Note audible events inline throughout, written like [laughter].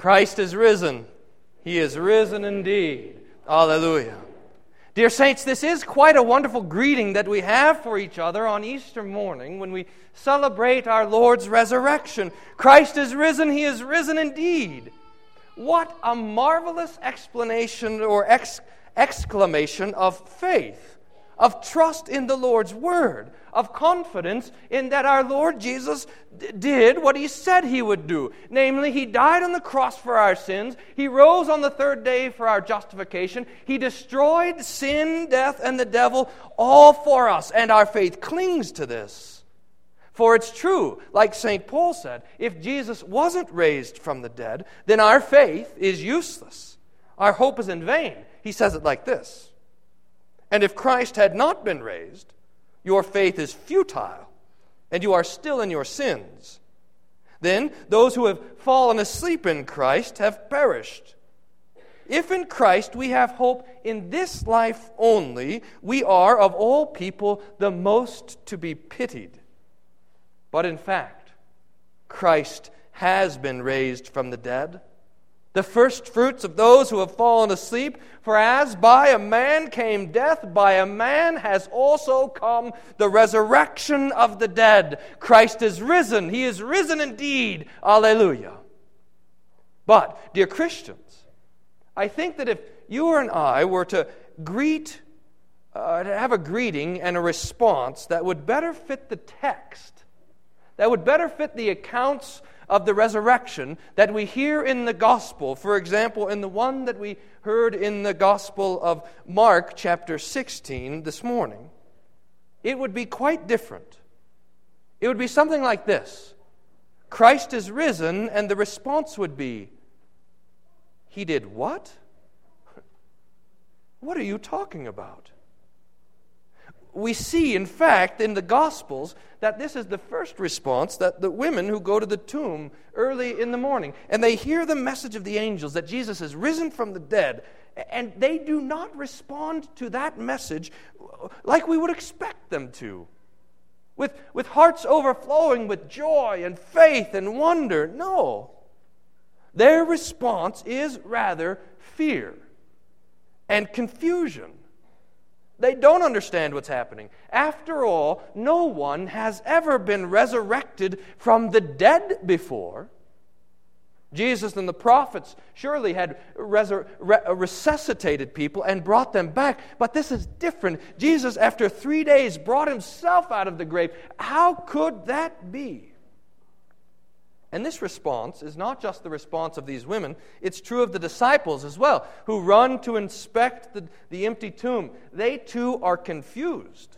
Christ is risen. He is risen indeed. Alleluia. Dear saints, this is quite a wonderful greeting that we have for each other on Easter morning when we celebrate our Lord's resurrection. Christ is risen, he is risen indeed. What a marvelous explanation or ex- exclamation of faith, of trust in the Lord's word, of confidence in that our Lord Jesus d- did what he said he would do. Namely, he died on the cross for our sins, he rose on the third day for our justification, he destroyed sin, death, and the devil all for us, and our faith clings to this. For it's true, like St. Paul said, if Jesus wasn't raised from the dead, then our faith is useless. Our hope is in vain. He says it like this And if Christ had not been raised, your faith is futile, and you are still in your sins. Then those who have fallen asleep in Christ have perished. If in Christ we have hope in this life only, we are, of all people, the most to be pitied. But in fact, Christ has been raised from the dead, the first fruits of those who have fallen asleep. For as by a man came death, by a man has also come the resurrection of the dead. Christ is risen. He is risen indeed. Alleluia. But, dear Christians, I think that if you and I were to greet, uh, to have a greeting and a response that would better fit the text, that would better fit the accounts of the resurrection that we hear in the gospel. For example, in the one that we heard in the gospel of Mark, chapter 16, this morning, it would be quite different. It would be something like this Christ is risen, and the response would be, He did what? [laughs] What are you talking about? We see, in fact, in the Gospels, that this is the first response that the women who go to the tomb early in the morning and they hear the message of the angels that Jesus has risen from the dead, and they do not respond to that message like we would expect them to. With, with hearts overflowing with joy and faith and wonder. No. Their response is rather fear and confusion they don't understand what's happening. After all, no one has ever been resurrected from the dead before. Jesus and the prophets surely had re- resuscitated people and brought them back, but this is different. Jesus, after three days, brought himself out of the grave. How could that be? And this response is not just the response of these women, it's true of the disciples as well, who run to inspect the, the empty tomb. They too are confused.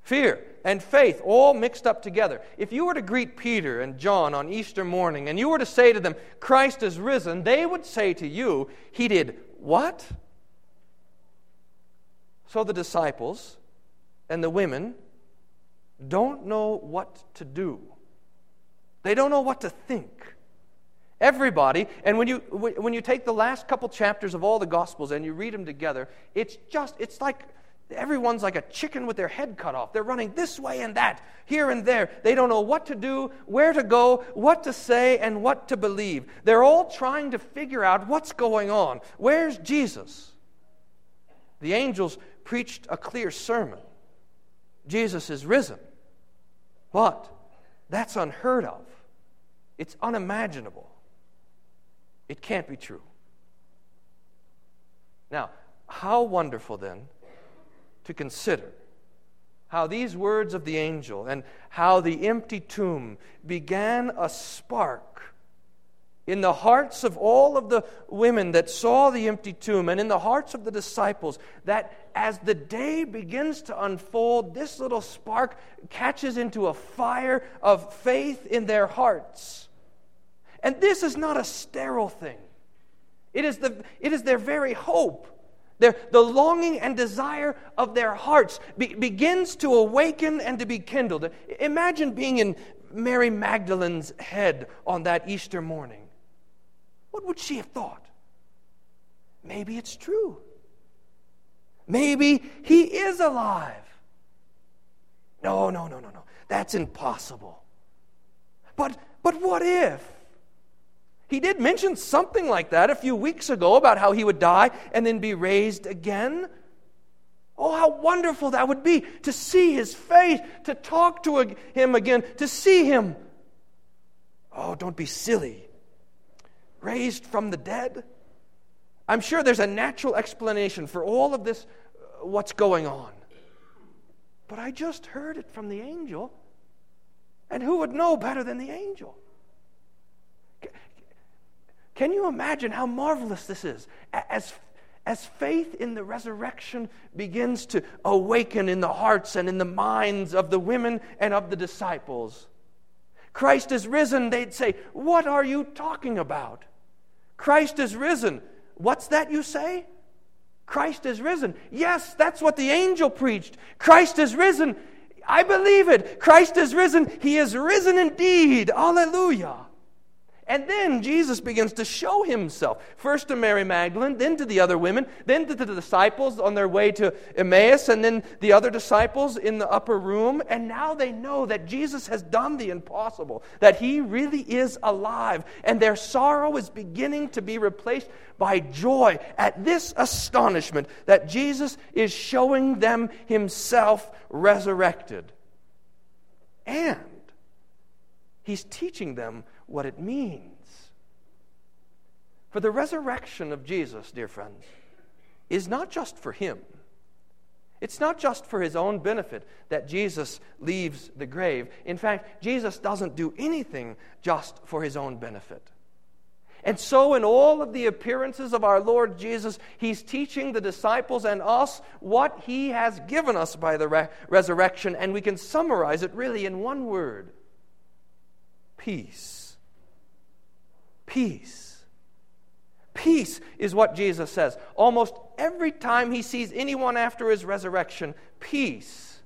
Fear and faith all mixed up together. If you were to greet Peter and John on Easter morning and you were to say to them, Christ is risen, they would say to you, He did what? So the disciples and the women don't know what to do. They don't know what to think. Everybody, and when you, when you take the last couple chapters of all the Gospels and you read them together, it's just, it's like everyone's like a chicken with their head cut off. They're running this way and that, here and there. They don't know what to do, where to go, what to say, and what to believe. They're all trying to figure out what's going on. Where's Jesus? The angels preached a clear sermon Jesus is risen. But that's unheard of. It's unimaginable. It can't be true. Now, how wonderful then to consider how these words of the angel and how the empty tomb began a spark in the hearts of all of the women that saw the empty tomb and in the hearts of the disciples that as the day begins to unfold, this little spark catches into a fire of faith in their hearts. And this is not a sterile thing, it is, the, it is their very hope. Their, the longing and desire of their hearts be, begins to awaken and to be kindled. Imagine being in Mary Magdalene's head on that Easter morning. What would she have thought? Maybe it's true. Maybe he is alive. No, no, no, no, no. That's impossible. But but what if? He did mention something like that a few weeks ago about how he would die and then be raised again. Oh, how wonderful that would be to see his face, to talk to him again, to see him. Oh, don't be silly. Raised from the dead? I'm sure there's a natural explanation for all of this, uh, what's going on. But I just heard it from the angel. And who would know better than the angel? Can you imagine how marvelous this is? As, as faith in the resurrection begins to awaken in the hearts and in the minds of the women and of the disciples, Christ is risen, they'd say, What are you talking about? Christ is risen. What's that you say? Christ is risen. Yes, that's what the angel preached. Christ is risen. I believe it. Christ is risen. He is risen indeed. Hallelujah. And then Jesus begins to show himself, first to Mary Magdalene, then to the other women, then to the disciples on their way to Emmaus, and then the other disciples in the upper room. And now they know that Jesus has done the impossible, that he really is alive, and their sorrow is beginning to be replaced by joy at this astonishment that Jesus is showing them himself resurrected. And he's teaching them what it means. For the resurrection of Jesus, dear friends, is not just for him. It's not just for his own benefit that Jesus leaves the grave. In fact, Jesus doesn't do anything just for his own benefit. And so, in all of the appearances of our Lord Jesus, he's teaching the disciples and us what he has given us by the re- resurrection, and we can summarize it really in one word peace peace. Peace is what Jesus says. Almost every time he sees anyone after his resurrection, peace.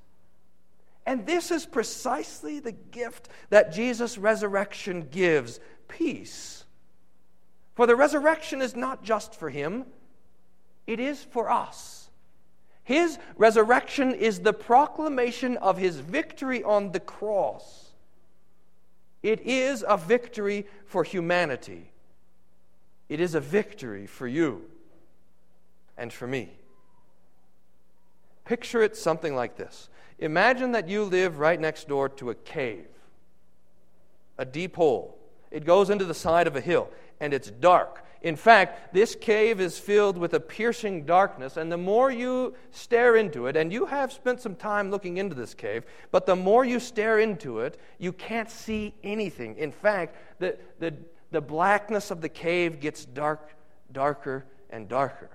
And this is precisely the gift that Jesus' resurrection gives peace. For the resurrection is not just for him, it is for us. His resurrection is the proclamation of his victory on the cross. It is a victory for humanity. It is a victory for you and for me. Picture it something like this Imagine that you live right next door to a cave, a deep hole. It goes into the side of a hill, and it's dark. In fact, this cave is filled with a piercing darkness, and the more you stare into it, and you have spent some time looking into this cave, but the more you stare into it, you can't see anything. In fact, the, the, the blackness of the cave gets dark, darker, and darker.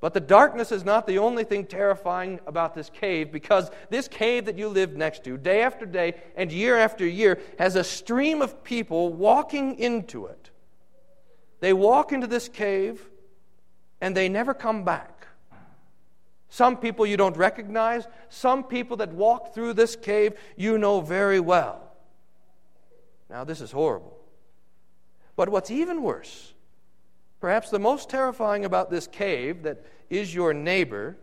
But the darkness is not the only thing terrifying about this cave because this cave that you live next to, day after day and year after year, has a stream of people walking into it. They walk into this cave and they never come back. Some people you don't recognize, some people that walk through this cave you know very well. Now, this is horrible. But what's even worse, perhaps the most terrifying about this cave that is your neighbor,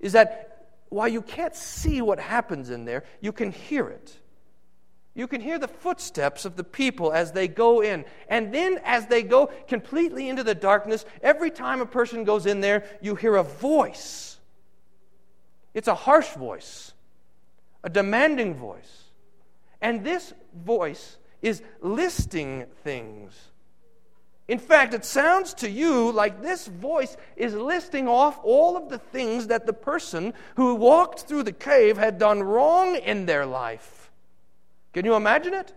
is that while you can't see what happens in there, you can hear it. You can hear the footsteps of the people as they go in. And then, as they go completely into the darkness, every time a person goes in there, you hear a voice. It's a harsh voice, a demanding voice. And this voice is listing things. In fact, it sounds to you like this voice is listing off all of the things that the person who walked through the cave had done wrong in their life. Can you imagine it?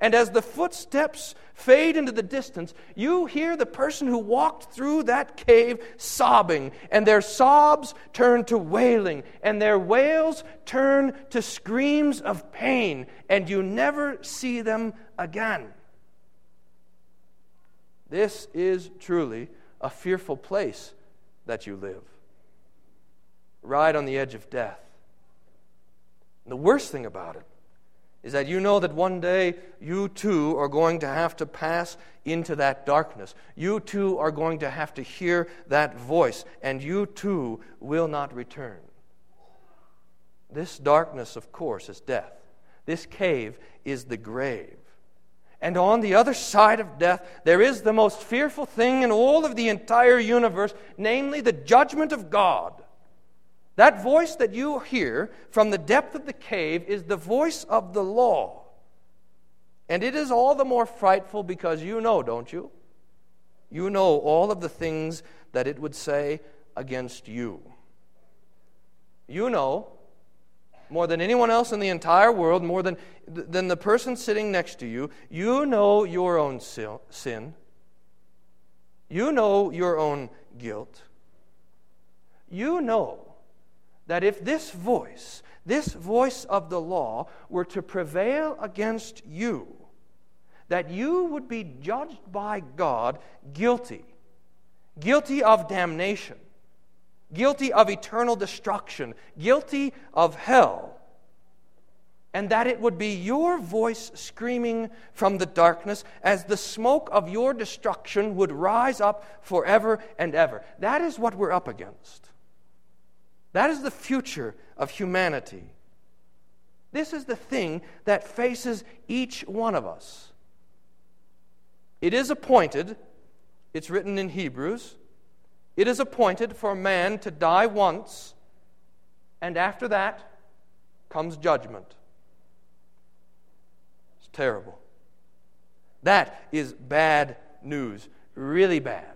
And as the footsteps fade into the distance, you hear the person who walked through that cave sobbing, and their sobs turn to wailing, and their wails turn to screams of pain, and you never see them again. This is truly a fearful place that you live, right on the edge of death. And the worst thing about it is that you know that one day you too are going to have to pass into that darkness. You too are going to have to hear that voice, and you too will not return. This darkness, of course, is death. This cave is the grave. And on the other side of death, there is the most fearful thing in all of the entire universe, namely the judgment of God. That voice that you hear from the depth of the cave is the voice of the law. And it is all the more frightful because you know, don't you? You know all of the things that it would say against you. You know more than anyone else in the entire world, more than, than the person sitting next to you, you know your own sin. You know your own guilt. You know that if this voice, this voice of the law, were to prevail against you, that you would be judged by God guilty, guilty of damnation guilty of eternal destruction, guilty of hell, and that it would be your voice screaming from the darkness as the smoke of your destruction would rise up forever and ever. That is what we're up against. That is the future of humanity. This is the thing that faces each one of us. It is appointed, it's written in Hebrews it is appointed for man to die once, and after that comes judgment. It's terrible. That is bad news, really bad.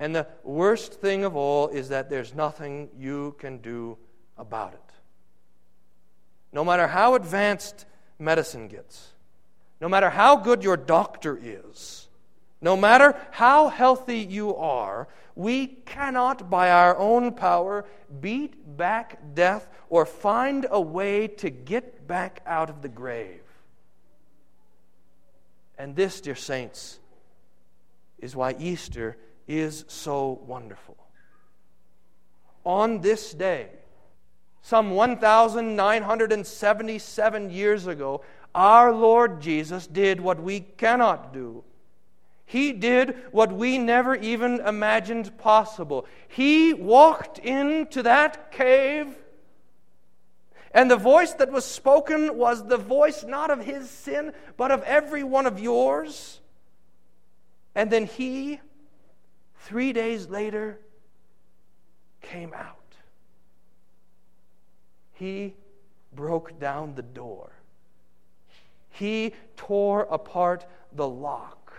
And the worst thing of all is that there's nothing you can do about it. No matter how advanced medicine gets, no matter how good your doctor is, no matter how healthy you are, we cannot, by our own power, beat back death or find a way to get back out of the grave. And this, dear saints, is why Easter is so wonderful. On this day, some 1,977 years ago, our Lord Jesus did what we cannot do. He did what we never even imagined possible. He walked into that cave, and the voice that was spoken was the voice not of his sin, but of every one of yours. And then he, three days later, came out. He broke down the door. He tore apart the lock.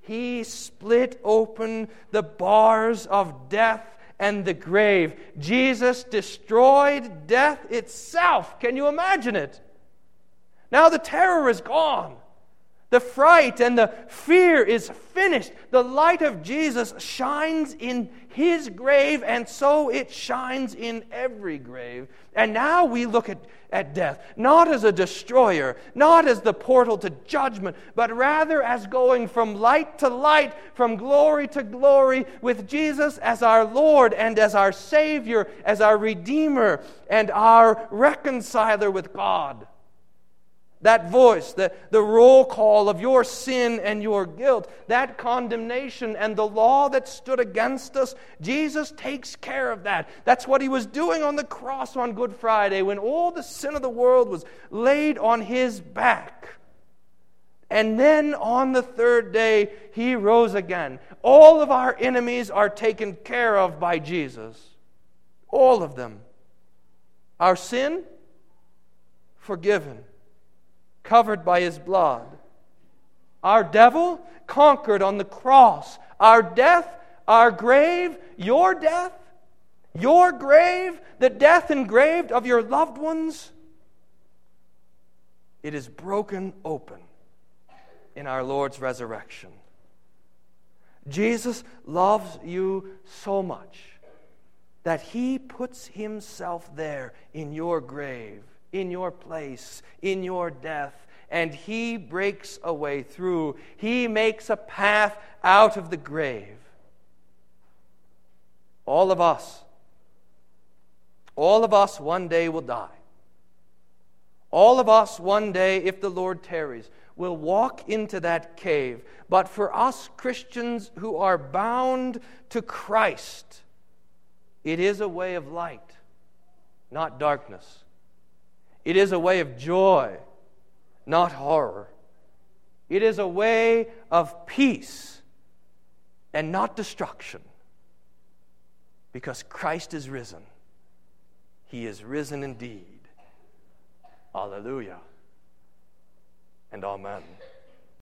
He split open the bars of death and the grave. Jesus destroyed death itself. Can you imagine it? Now the terror is gone. The fright and the fear is finished. The light of Jesus shines in his grave, and so it shines in every grave. And now we look at, at death not as a destroyer, not as the portal to judgment, but rather as going from light to light, from glory to glory, with Jesus as our Lord and as our Savior, as our Redeemer, and our reconciler with God. That voice, the, the roll call of your sin and your guilt, that condemnation and the law that stood against us, Jesus takes care of that. That's what he was doing on the cross on Good Friday when all the sin of the world was laid on his back. And then on the third day, he rose again. All of our enemies are taken care of by Jesus. All of them. Our sin, forgiven covered by his blood. Our devil conquered on the cross. Our death, our grave, your death, your grave, the death engraved of your loved ones, it is broken open in our Lord's resurrection. Jesus loves you so much that he puts himself there in your grave in your place, in your death, and He breaks a way through. He makes a path out of the grave. All of us, all of us one day will die. All of us one day, if the Lord tarries, will walk into that cave. But for us Christians who are bound to Christ, it is a way of light, not darkness. It is a way of joy, not horror. It is a way of peace and not destruction because Christ is risen. He is risen indeed. Hallelujah and amen.